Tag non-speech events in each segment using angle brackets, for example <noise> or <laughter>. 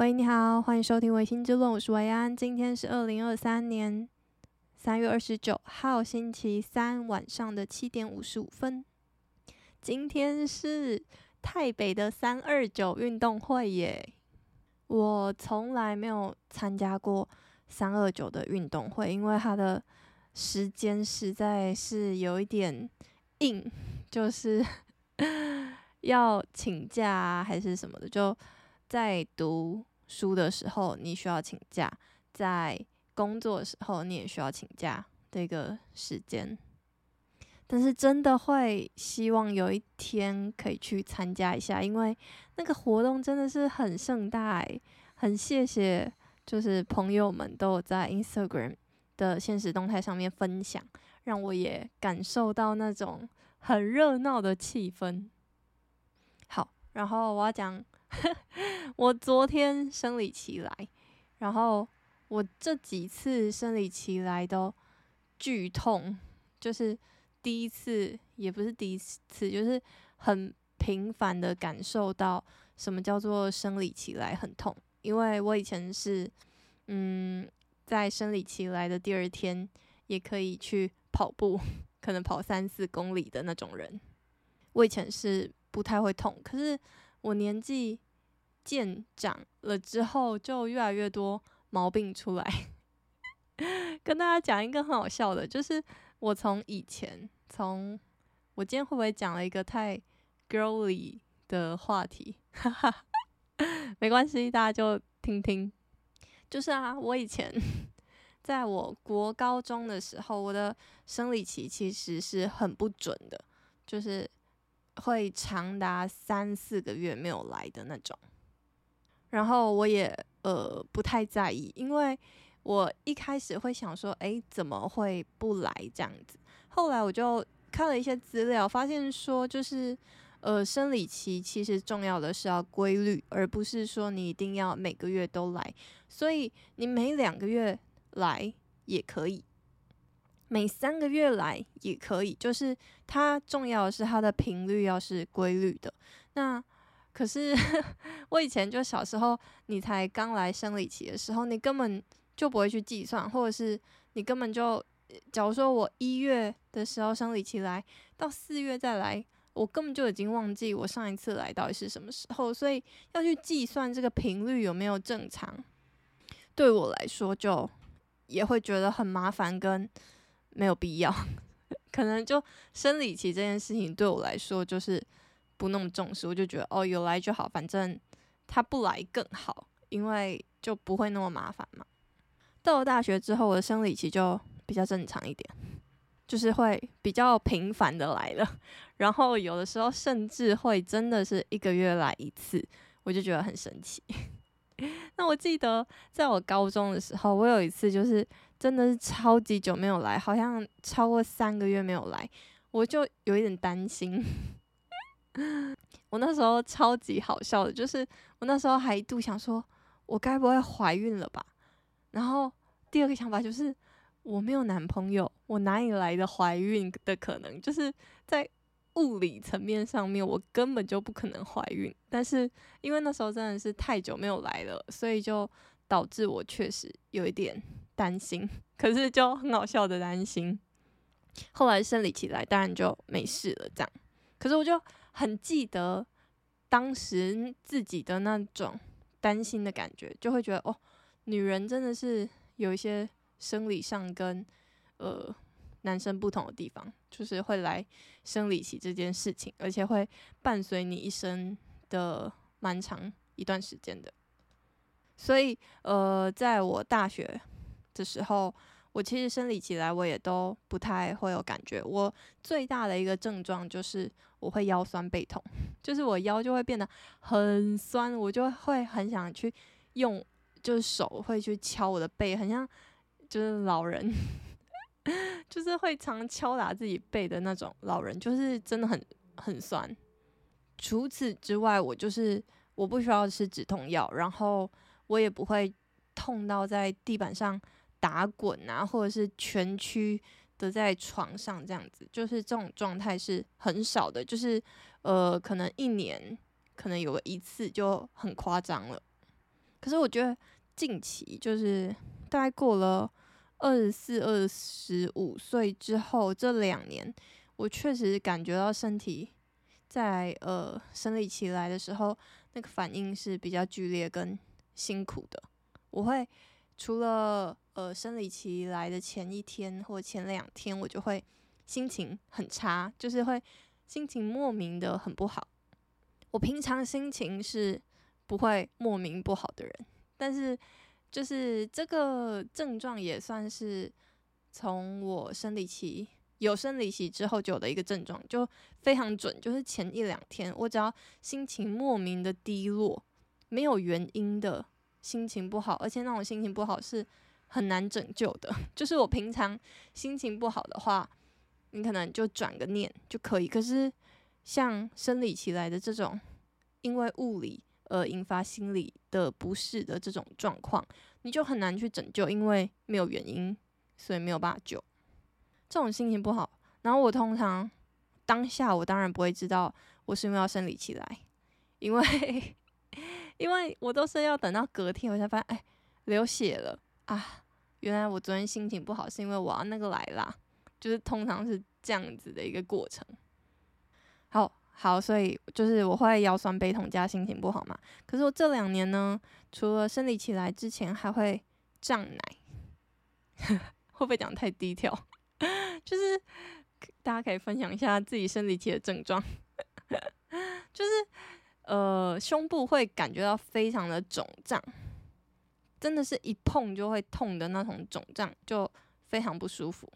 喂，你好，欢迎收听《维新之论》，我是维安。今天是二零二三年三月二十九号星期三晚上的七点五十五分。今天是泰北的三二九运动会耶！我从来没有参加过三二九的运动会，因为它的时间实在是有一点硬，就是 <laughs> 要请假啊，还是什么的，就在读。书的时候你需要请假，在工作的时候你也需要请假这个时间，但是真的会希望有一天可以去参加一下，因为那个活动真的是很盛大欸，很谢谢就是朋友们都有在 Instagram 的现实动态上面分享，让我也感受到那种很热闹的气氛。好，然后我要讲。<laughs> 我昨天生理期来，然后我这几次生理期来都剧痛，就是第一次也不是第一次，就是很频繁的感受到什么叫做生理期来很痛。因为我以前是嗯，在生理期来的第二天也可以去跑步，可能跑三四公里的那种人。我以前是不太会痛，可是我年纪。渐长了之后，就越来越多毛病出来。<laughs> 跟大家讲一个很好笑的，就是我从以前，从我今天会不会讲了一个太 girly 的话题？哈哈，没关系，大家就听听。就是啊，我以前在我国高中的时候，我的生理期其实是很不准的，就是会长达三四个月没有来的那种。然后我也呃不太在意，因为我一开始会想说，诶，怎么会不来这样子？后来我就看了一些资料，发现说，就是呃生理期其实重要的是要规律，而不是说你一定要每个月都来。所以你每两个月来也可以，每三个月来也可以，就是它重要的是它的频率要是规律的。那可是 <laughs> 我以前就小时候，你才刚来生理期的时候，你根本就不会去计算，或者是你根本就，假如说我一月的时候生理期来到四月再来，我根本就已经忘记我上一次来到底是什么时候，所以要去计算这个频率有没有正常，对我来说就也会觉得很麻烦跟没有必要，<laughs> 可能就生理期这件事情对我来说就是。不那么重视，我就觉得哦，有来就好，反正他不来更好，因为就不会那么麻烦嘛。到了大学之后，我的生理期就比较正常一点，就是会比较频繁的来了，然后有的时候甚至会真的是一个月来一次，我就觉得很神奇。<laughs> 那我记得在我高中的时候，我有一次就是真的是超级久没有来，好像超过三个月没有来，我就有一点担心。<laughs> 我那时候超级好笑的，就是我那时候还一度想说，我该不会怀孕了吧？然后第二个想法就是，我没有男朋友，我哪里来的怀孕的可能？就是在物理层面上面，我根本就不可能怀孕。但是因为那时候真的是太久没有来了，所以就导致我确实有一点担心，可是就很好笑的担心。后来生理期来，当然就没事了，这样。可是我就。很记得当时自己的那种担心的感觉，就会觉得哦，女人真的是有一些生理上跟呃男生不同的地方，就是会来生理期这件事情，而且会伴随你一生的蛮长一段时间的。所以呃，在我大学的时候。我其实生理起来，我也都不太会有感觉。我最大的一个症状就是我会腰酸背痛，<laughs> 就是我腰就会变得很酸，我就会很想去用，就是手会去敲我的背，很像就是老人，<laughs> 就是会常敲打自己背的那种老人，就是真的很很酸。除此之外，我就是我不需要吃止痛药，然后我也不会痛到在地板上。打滚啊，或者是蜷曲的在床上这样子，就是这种状态是很少的，就是呃，可能一年可能有一次就很夸张了。可是我觉得近期就是大概过了二十四、二十五岁之后这两年，我确实感觉到身体在呃生理期来的时候，那个反应是比较剧烈跟辛苦的。我会除了呃生理期来的前一天或前两天，我就会心情很差，就是会心情莫名的很不好。我平常心情是不会莫名不好的人，但是就是这个症状也算是从我生理期有生理期之后就有的一个症状，就非常准。就是前一两天，我只要心情莫名的低落，没有原因的心情不好，而且那种心情不好是很难拯救的。<laughs> 就是我平常心情不好的话，你可能就转个念就可以，可是。像生理期来的这种，因为物理而引发心理的不适的这种状况，你就很难去拯救，因为没有原因，所以没有办法救。这种心情不好，然后我通常当下我当然不会知道我是因为要生理期来，因为 <laughs> 因为我都是要等到隔天我才发现，哎，流血了啊！原来我昨天心情不好是因为我要那个来啦，就是通常是这样子的一个过程。好好，所以就是我会腰酸背痛加心情不好嘛。可是我这两年呢，除了生理期来之前还会胀奶，<laughs> 会不会讲太低调？<laughs> 就是大家可以分享一下自己生理期的症状，<laughs> 就是呃胸部会感觉到非常的肿胀，真的是一碰就会痛的那种肿胀，就非常不舒服。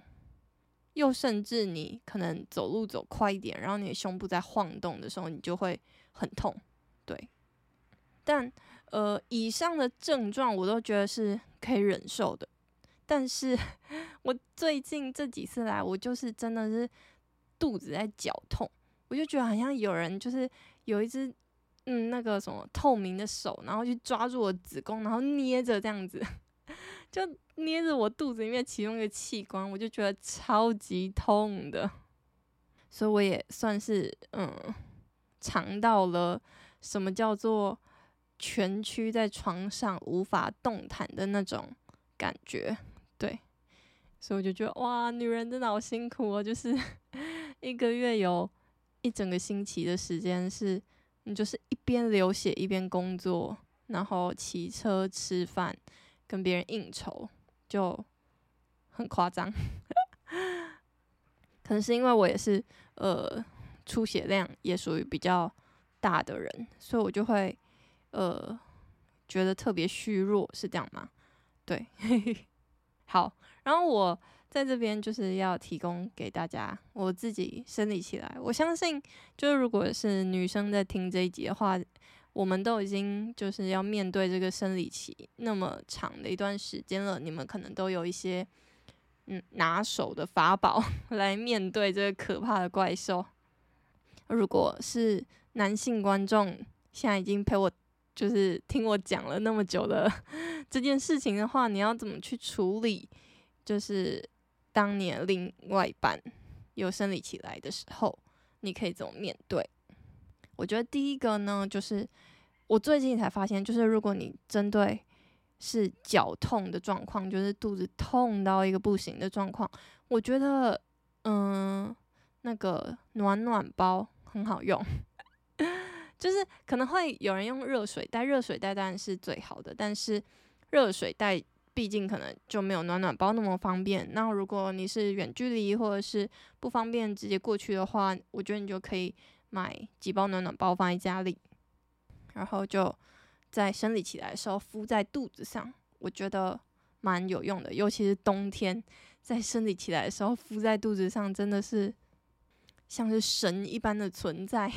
又甚至你可能走路走快一点，然后你的胸部在晃动的时候，你就会很痛，对。但呃，以上的症状我都觉得是可以忍受的。但是 <laughs> 我最近这几次来，我就是真的是肚子在绞痛，我就觉得好像有人就是有一只嗯那个什么透明的手，然后去抓住我子宫，然后捏着这样子。<laughs> 就捏着我肚子里面其中一个器官，我就觉得超级痛的，所以我也算是嗯尝到了什么叫做蜷曲在床上无法动弹的那种感觉，对，所以我就觉得哇，女人真的好辛苦哦，就是 <laughs> 一个月有一整个星期的时间是你就是边流血一边工作，然后骑车吃饭。跟别人应酬就很夸张，<laughs> 可能是因为我也是呃出血量也属于比较大的人，所以我就会呃觉得特别虚弱，是这样吗？对，<laughs> 好，然后我在这边就是要提供给大家我自己生理期来，我相信就是如果是女生在听这一集的话。我们都已经就是要面对这个生理期那么长的一段时间了，你们可能都有一些嗯拿手的法宝 <laughs> 来面对这个可怕的怪兽。如果是男性观众，现在已经陪我就是听我讲了那么久的 <laughs> 这件事情的话，你要怎么去处理？就是当你另外一半有生理期来的时候，你可以怎么面对？我觉得第一个呢，就是我最近才发现，就是如果你针对是脚痛的状况，就是肚子痛到一个不行的状况，我觉得嗯，那个暖暖包很好用，<laughs> 就是可能会有人用热水袋，热水袋当然是最好的，但是热水袋毕竟可能就没有暖暖包那么方便。那如果你是远距离或者是不方便直接过去的话，我觉得你就可以。买几包暖暖包放在家里，然后就在生理期来的时候敷在肚子上，我觉得蛮有用的。尤其是冬天，在生理期来的时候敷在肚子上，真的是像是神一般的存在。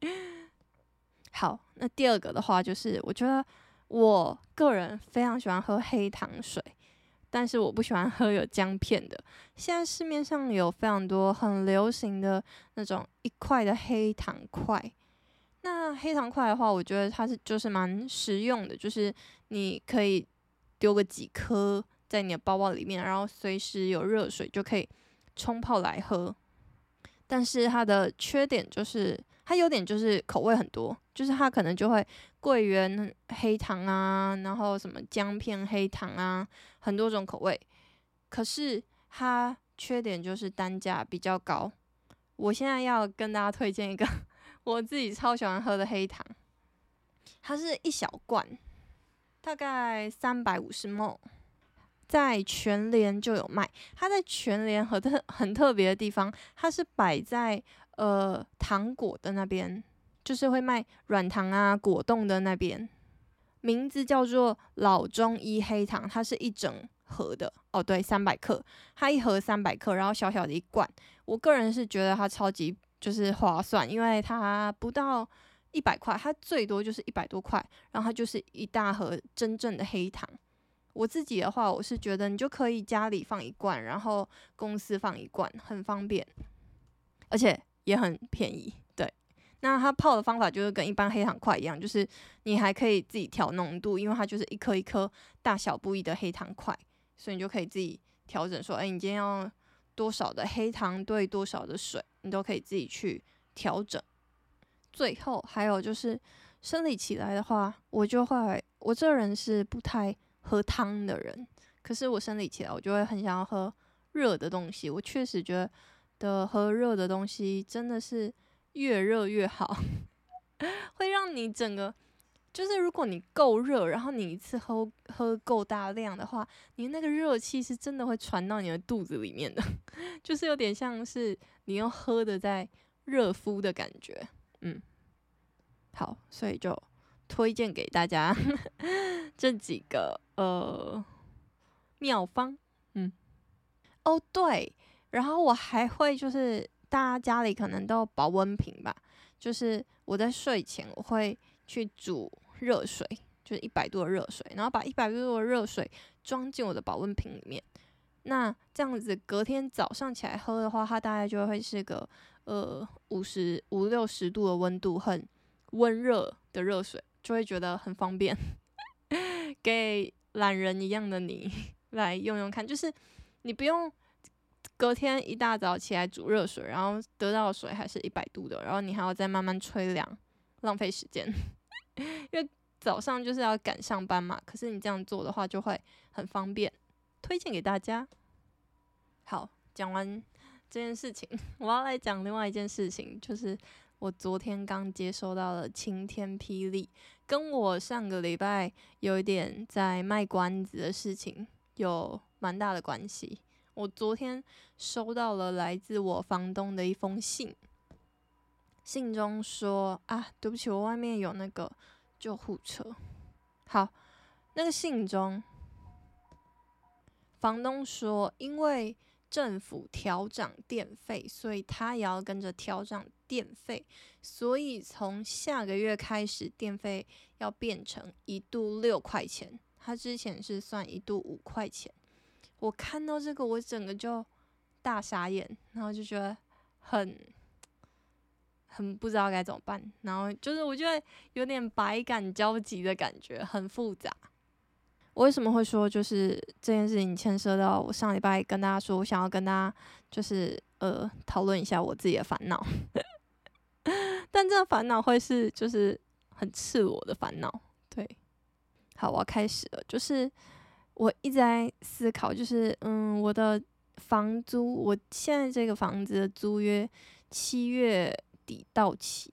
<laughs> 好，那第二个的话就是，我觉得我个人非常喜欢喝黑糖水。但是我不喜欢喝有姜片的。现在市面上有非常多很流行的那种一块的黑糖块。那黑糖块的话，我觉得它是就是蛮实用的，就是你可以丢个几颗在你的包包里面，然后随时有热水就可以冲泡来喝。但是它的缺点就是，它优点就是口味很多，就是它可能就会桂圆黑糖啊，然后什么姜片黑糖啊，很多种口味。可是它缺点就是单价比较高。我现在要跟大家推荐一个我自己超喜欢喝的黑糖，它是一小罐，大概三百五十 ml。在全联就有卖，它在全联很特很特别的地方，它是摆在呃糖果的那边，就是会卖软糖啊果冻的那边，名字叫做老中医黑糖，它是一整盒的。哦，对，三百克，它一盒三百克，然后小小的一罐，我个人是觉得它超级就是划算，因为它不到一百块，它最多就是一百多块，然后它就是一大盒真正的黑糖。我自己的话，我是觉得你就可以家里放一罐，然后公司放一罐，很方便，而且也很便宜。对，那它泡的方法就是跟一般黑糖块一样，就是你还可以自己调浓度，因为它就是一颗一颗大小不一的黑糖块，所以你就可以自己调整说，哎，你今天要多少的黑糖兑多少的水，你都可以自己去调整。最后还有就是生理起来的话，我就会，我这人是不太。喝汤的人，可是我生理期来，我就会很想要喝热的东西。我确实觉得喝热的东西真的是越热越好，<laughs> 会让你整个就是，如果你够热，然后你一次喝喝够大量的话，你那个热气是真的会传到你的肚子里面的，<laughs> 就是有点像是你用喝的在热敷的感觉。嗯，好，所以就。推荐给大家 <laughs> 这几个呃妙方，嗯，哦对，然后我还会就是大家家里可能都有保温瓶吧，就是我在睡前我会去煮热水，就是一百度的热水，然后把一百度的热水装进我的保温瓶里面，那这样子隔天早上起来喝的话，它大概就会是个呃五十五六十度的温度，很温热的热水。就会觉得很方便，给懒人一样的你来用用看，就是你不用隔天一大早起来煮热水，然后得到的水还是一百度的，然后你还要再慢慢吹凉，浪费时间。<laughs> 因为早上就是要赶上班嘛，可是你这样做的话就会很方便，推荐给大家。好，讲完这件事情，<laughs> 我要来讲另外一件事情，就是。我昨天刚接收到了晴天霹雳，跟我上个礼拜有一点在卖关子的事情有蛮大的关系。我昨天收到了来自我房东的一封信，信中说啊，对不起，我外面有那个救护车。好，那个信中，房东说，因为政府调涨电费，所以他也要跟着调涨。电费，所以从下个月开始，电费要变成一度六块钱。他之前是算一度五块钱。我看到这个，我整个就大傻眼，然后就觉得很很不知道该怎么办。然后就是我觉得有点百感交集的感觉，很复杂。我为什么会说就是这件事情牵涉到我上礼拜跟大家说，我想要跟大家就是呃讨论一下我自己的烦恼。<laughs> 但这个烦恼会是就是很赤裸的烦恼，对。好，我要开始了。就是我一直在思考，就是嗯，我的房租，我现在这个房子的租约七月底到期，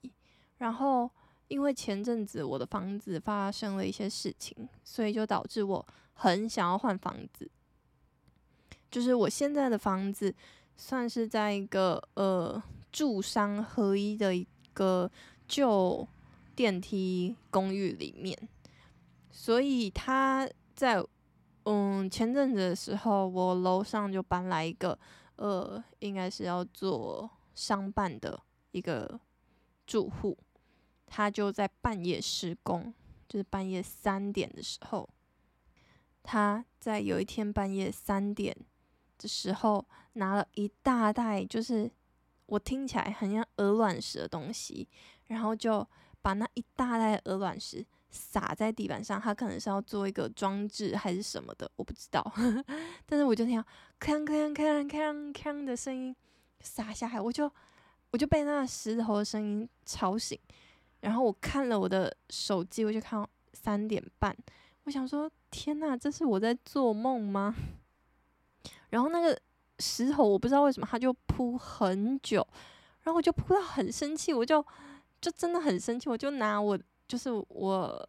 然后因为前阵子我的房子发生了一些事情，所以就导致我很想要换房子。就是我现在的房子算是在一个呃。住商合一的一个旧电梯公寓里面，所以他在嗯前阵子的时候，我楼上就搬来一个呃，应该是要做商办的一个住户，他就在半夜施工，就是半夜三点的时候，他在有一天半夜三点的时候拿了一大袋，就是。我听起来很像鹅卵石的东西，然后就把那一大袋鹅卵石撒在地板上。他可能是要做一个装置还是什么的，我不知道。<laughs> 但是我就听到铿铿铿铿铿的声音洒下来，我就我就被那石头的声音吵醒，然后我看了我的手机，我就看到三点半，我想说天呐，这是我在做梦吗？然后那个石头我不知道为什么它就扑很久，然后我就扑到很生气，我就就真的很生气，我就拿我就是我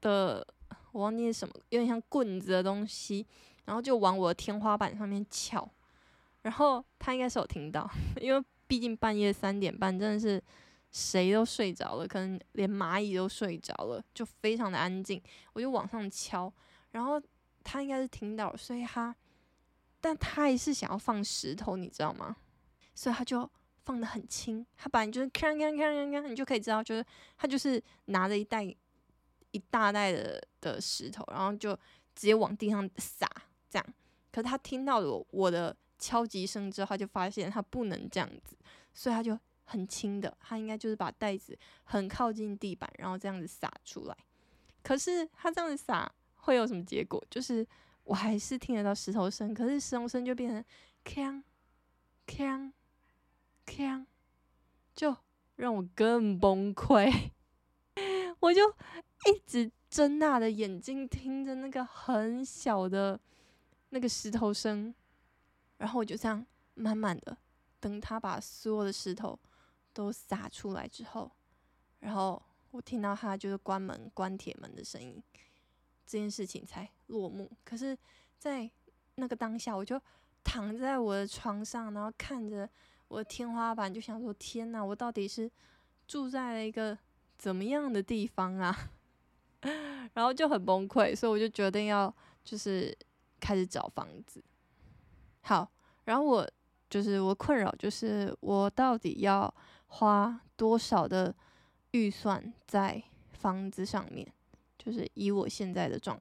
的我忘记什么，有点像棍子的东西，然后就往我的天花板上面敲，然后他应该是有听到，因为毕竟半夜三点半真的是谁都睡着了，可能连蚂蚁都睡着了，就非常的安静，我就往上敲，然后他应该是听到了，所以他。但他还是想要放石头，你知道吗？所以他就放得很轻，他把你就是锵锵锵锵锵，你就可以知道，就是他就是拿着一袋一大袋的的石头，然后就直接往地上撒，这样。可是他听到了我的敲击声之后，他就发现他不能这样子，所以他就很轻的，他应该就是把袋子很靠近地板，然后这样子撒出来。可是他这样子撒会有什么结果？就是。我还是听得到石头声，可是石头声就变成锵锵锵，就让我更崩溃。<laughs> 我就一直睁大的眼睛听着那个很小的那个石头声，然后我就这样慢慢的等他把所有的石头都撒出来之后，然后我听到他就是关门关铁门的声音。这件事情才落幕。可是，在那个当下，我就躺在我的床上，然后看着我的天花板，就想说：“天哪，我到底是住在了一个怎么样的地方啊？” <laughs> 然后就很崩溃，所以我就决定要就是开始找房子。好，然后我就是我困扰，就是我到底要花多少的预算在房子上面。就是以我现在的状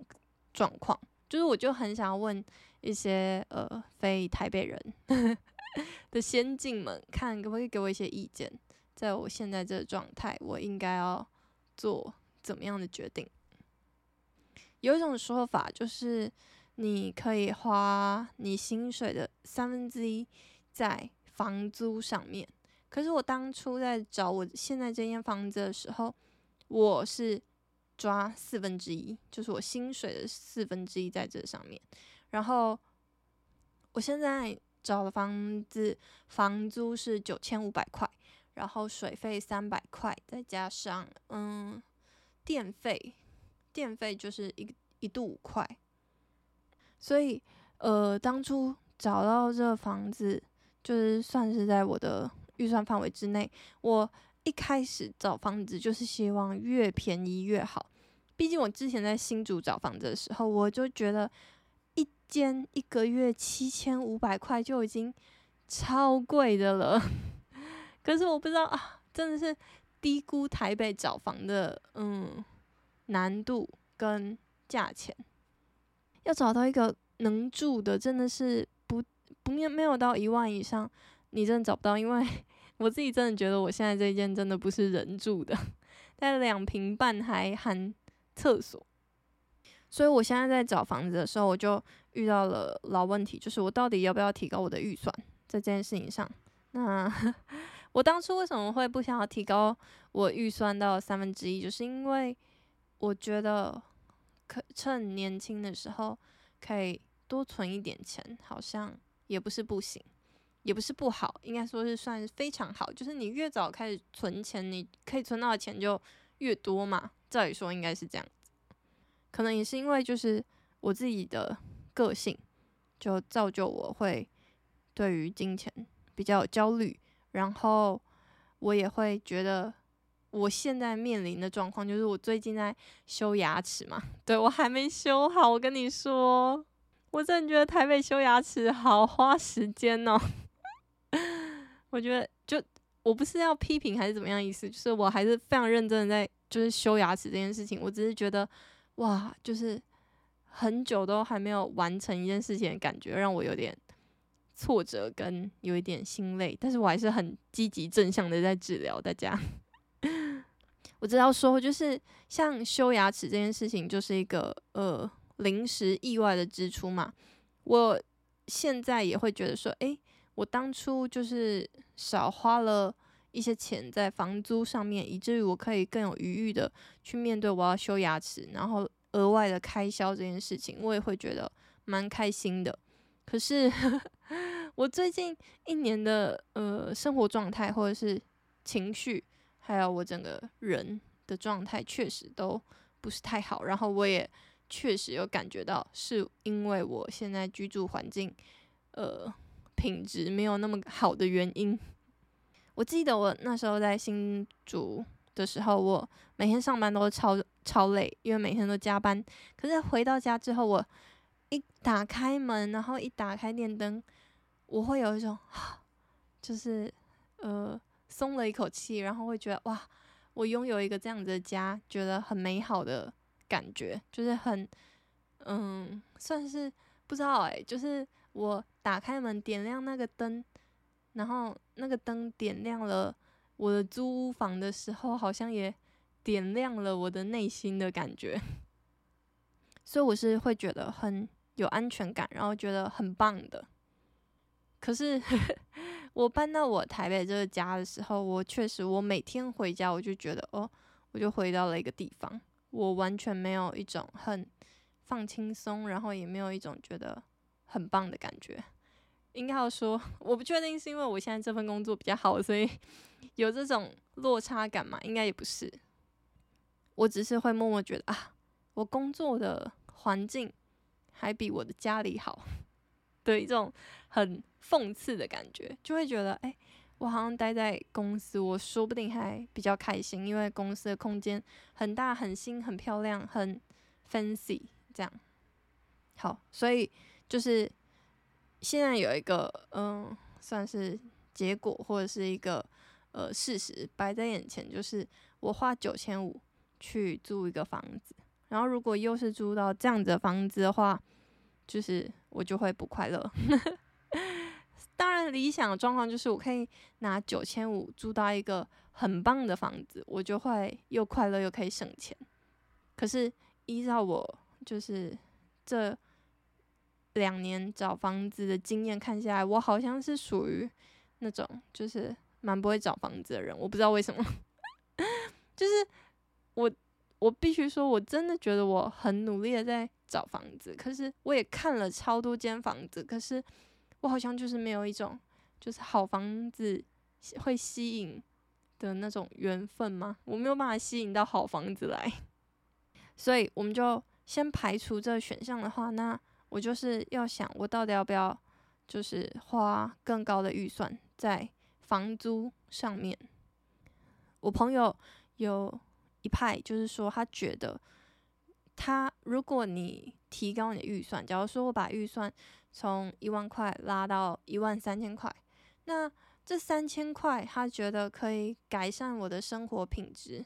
状况，就是我就很想要问一些呃非台北人 <laughs> 的先进们，看可不可以给我一些意见，在我现在这个状态，我应该要做怎么样的决定？有一种说法就是，你可以花你薪水的三分之一在房租上面。可是我当初在找我现在这间房子的时候，我是。抓四分之一，就是我薪水的四分之一在这上面。然后我现在找的房子房租是九千五百块，然后水费三百块，再加上嗯电费，电费就是一一度五块。所以呃，当初找到这房子，就是算是在我的预算范围之内。我。一开始找房子就是希望越便宜越好，毕竟我之前在新竹找房子的时候，我就觉得一间一个月七千五百块就已经超贵的了。<laughs> 可是我不知道啊，真的是低估台北找房的嗯难度跟价钱，要找到一个能住的，真的是不不没没有到一万以上，你真的找不到，因为。<laughs> 我自己真的觉得我现在这一间真的不是人住的，但两坪半还含厕所，所以我现在在找房子的时候，我就遇到了老问题，就是我到底要不要提高我的预算在这件事情上？那 <laughs> 我当初为什么会不想要提高我预算到三分之一？就是因为我觉得可趁年轻的时候可以多存一点钱，好像也不是不行。也不是不好，应该说是算是非常好。就是你越早开始存钱，你可以存到的钱就越多嘛。照理说应该是这样子，可能也是因为就是我自己的个性，就造就我会对于金钱比较焦虑。然后我也会觉得，我现在面临的状况就是我最近在修牙齿嘛，<laughs> 对，我还没修好。我跟你说，我真的觉得台北修牙齿好花时间哦。我觉得，就我不是要批评还是怎么样意思，就是我还是非常认真的在就是修牙齿这件事情。我只是觉得，哇，就是很久都还没有完成一件事情的感觉，让我有点挫折跟有一点心累。但是我还是很积极正向的在治疗大家。<laughs> 我知道说，就是像修牙齿这件事情，就是一个呃临时意外的支出嘛。我现在也会觉得说，诶。我当初就是少花了一些钱在房租上面，以至于我可以更有余裕的去面对我要修牙齿，然后额外的开销这件事情，我也会觉得蛮开心的。可是 <laughs> 我最近一年的呃生活状态或者是情绪，还有我整个人的状态，确实都不是太好。然后我也确实有感觉到，是因为我现在居住环境，呃，品质没有那么好的原因。我记得我那时候在新竹的时候，我每天上班都超超累，因为每天都加班。可是回到家之后，我一打开门，然后一打开电灯，我会有一种，就是呃松了一口气，然后会觉得哇，我拥有一个这样子的家，觉得很美好的感觉，就是很嗯，算是不知道哎、就是我打开门，点亮那个灯，然后那个灯点亮了我的租屋房的时候，好像也点亮了我的内心的感觉，所以我是会觉得很。有安全感，然后觉得很棒的。可是 <laughs> 我搬到我台北这个家的时候，我确实，我每天回家，我就觉得哦，我就回到了一个地方，我完全没有一种很放轻松，然后也没有一种觉得很棒的感觉。应该要说，<laughs> 我不确定是因为我现在这份工作比较好，所以 <laughs> 有这种落差感嘛？应该也不是，我只是会默默觉得啊，我工作的环境。还比我的家里好，对，一种很讽刺的感觉，就会觉得，哎、我好像待在公司，我说不定还比较开心，因为公司的空间很大、很新、很漂亮、很 fancy，这样。好，所以就是现在有一个，嗯，算是结果或者是一个呃事实摆在眼前，就是我花九千五去租一个房子。然后，如果又是租到这样子的房子的话，就是我就会不快乐。<laughs> 当然，理想的状况就是我可以拿九千五租到一个很棒的房子，我就会又快乐又可以省钱。可是，依照我就是这两年找房子的经验看下来，我好像是属于那种就是蛮不会找房子的人。我不知道为什么，<laughs> 就是我。我必须说，我真的觉得我很努力的在找房子，可是我也看了超多间房子，可是我好像就是没有一种就是好房子会吸引的那种缘分吗？我没有办法吸引到好房子来，<laughs> 所以我们就先排除这个选项的话，那我就是要想，我到底要不要就是花更高的预算在房租上面？我朋友有。一派就是说，他觉得他如果你提高你的预算，假如说我把预算从一万块拉到一万三千块，那这三千块他觉得可以改善我的生活品质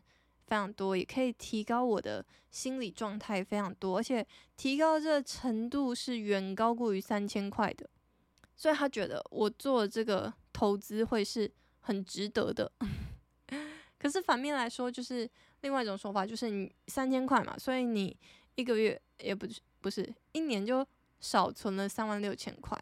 非常多，也可以提高我的心理状态非常多，而且提高这程度是远高过于三千块的，所以他觉得我做这个投资会是很值得的。<laughs> 可是反面来说，就是。另外一种说法就是你三千块嘛，所以你一个月也不是不是一年就少存了三万六千块，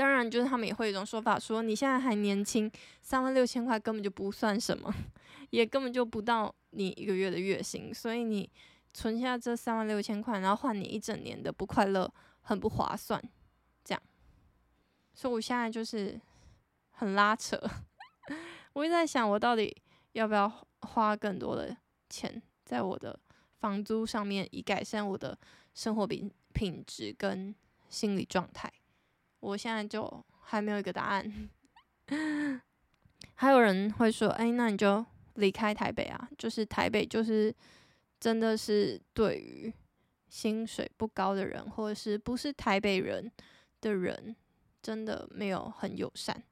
当然，就是他们也会有一种说法说，你现在还年轻，三万六千块根本就不算什么，<laughs> 也根本就不到你一个月的月薪，所以你存下这三万六千块，然后换你一整年的不快乐，很不划算，这样。所以我现在就是很拉扯，<laughs> 我一直在想，我到底要不要。花更多的钱在我的房租上面，以改善我的生活品品质跟心理状态。我现在就还没有一个答案。还有人会说：“哎，那你就离开台北啊！”就是台北，就是真的是对于薪水不高的人，或者是不是台北人的人，真的没有很友善。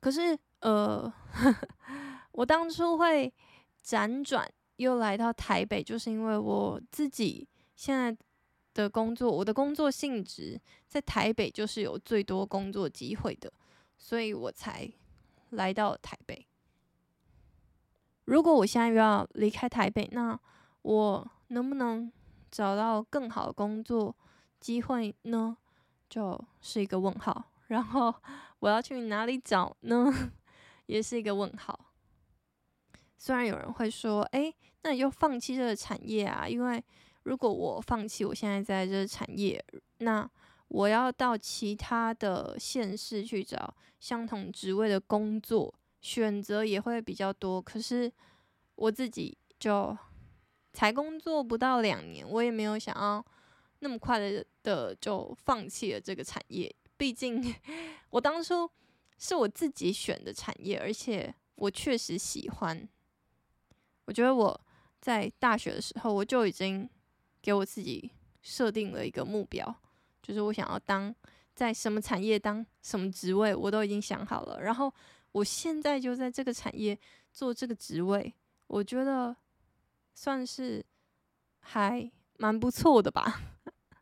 可是，呃。<laughs> 我当初会辗转又来到台北，就是因为我自己现在的工作，我的工作性质在台北就是有最多工作机会的，所以我才来到台北。如果我现在又要离开台北，那我能不能找到更好的工作机会呢？就是一个问号。然后我要去哪里找呢？<laughs> 也是一个问号。虽然有人会说，诶，那你就放弃这个产业啊，因为如果我放弃我现在在这产业，那我要到其他的县市去找相同职位的工作，选择也会比较多。可是我自己就才工作不到两年，我也没有想要那么快的的就放弃了这个产业。毕竟我当初是我自己选的产业，而且我确实喜欢。我觉得我在大学的时候，我就已经给我自己设定了一个目标，就是我想要当在什么产业当什么职位，我都已经想好了。然后我现在就在这个产业做这个职位，我觉得算是还蛮不错的吧。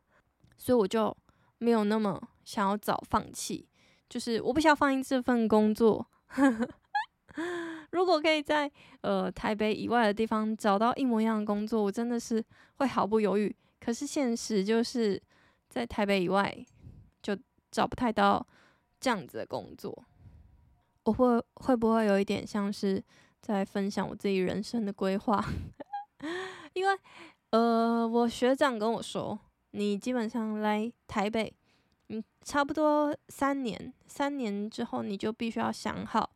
<laughs> 所以我就没有那么想要早放弃，就是我不想放弃这份工作。<laughs> 如果可以在呃台北以外的地方找到一模一样的工作，我真的是会毫不犹豫。可是现实就是在台北以外就找不太到这样子的工作。我会会不会有一点像是在分享我自己人生的规划？<laughs> 因为呃，我学长跟我说，你基本上来台北，嗯，差不多三年，三年之后你就必须要想好。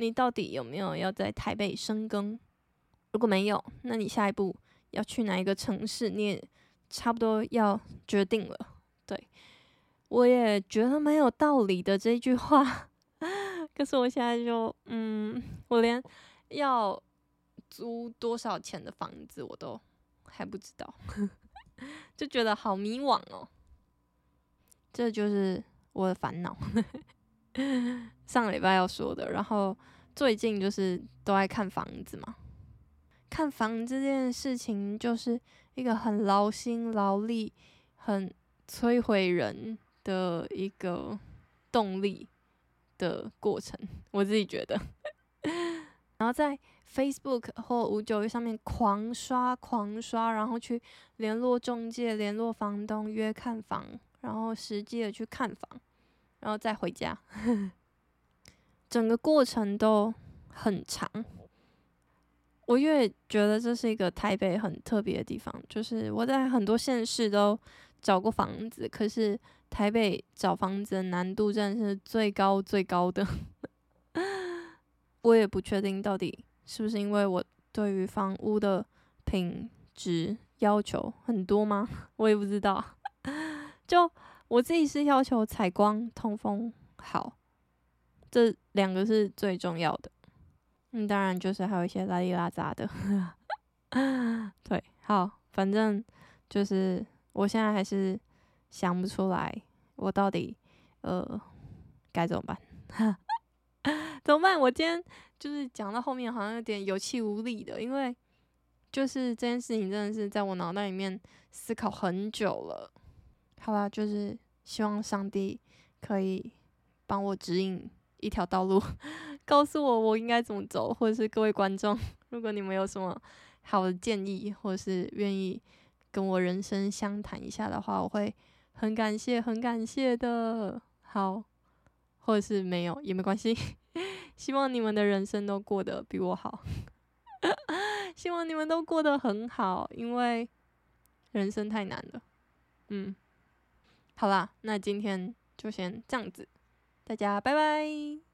你到底有没有要在台北深耕？如果没有，那你下一步要去哪一个城市？你也差不多要决定了。对，我也觉得蛮有道理的这句话。<laughs> 可是我现在就，嗯，我连要租多少钱的房子我都还不知道，就觉得好迷惘哦。这就是我的烦恼。<laughs> 上个礼拜要说的，然后最近就是都爱看房子嘛。看房这件事情就是一个很劳心劳力、很摧毁人的一个动力的过程，我自己觉得。然后在 Facebook 或五九一上面狂刷狂刷，然后去联络中介、联络房东约看房，然后实际的去看房。然后再回家，整个过程都很长。我越觉得这是一个台北很特别的地方，就是我在很多县市都找过房子，可是台北找房子的难度真的是最高最高的。<laughs> 我也不确定到底是不是因为我对于房屋的品质要求很多吗？<laughs> 我也不知道，<laughs> 就。我自己是要求采光、通风好，这两个是最重要的。嗯，当然就是还有一些拉里拉杂的。<laughs> 对，好，反正就是我现在还是想不出来，我到底呃该怎么办？<laughs> 怎么办？我今天就是讲到后面好像有点有气无力的，因为就是这件事情真的是在我脑袋里面思考很久了。好啦，就是希望上帝可以帮我指引一条道路，<laughs> 告诉我我应该怎么走，或者是各位观众，如果你们有什么好的建议，或者是愿意跟我人生相谈一下的话，我会很感谢，很感谢的。好，或者是没有也没关系，<laughs> 希望你们的人生都过得比我好，<laughs> 希望你们都过得很好，因为人生太难了，嗯。好啦，那今天就先这样子，大家拜拜。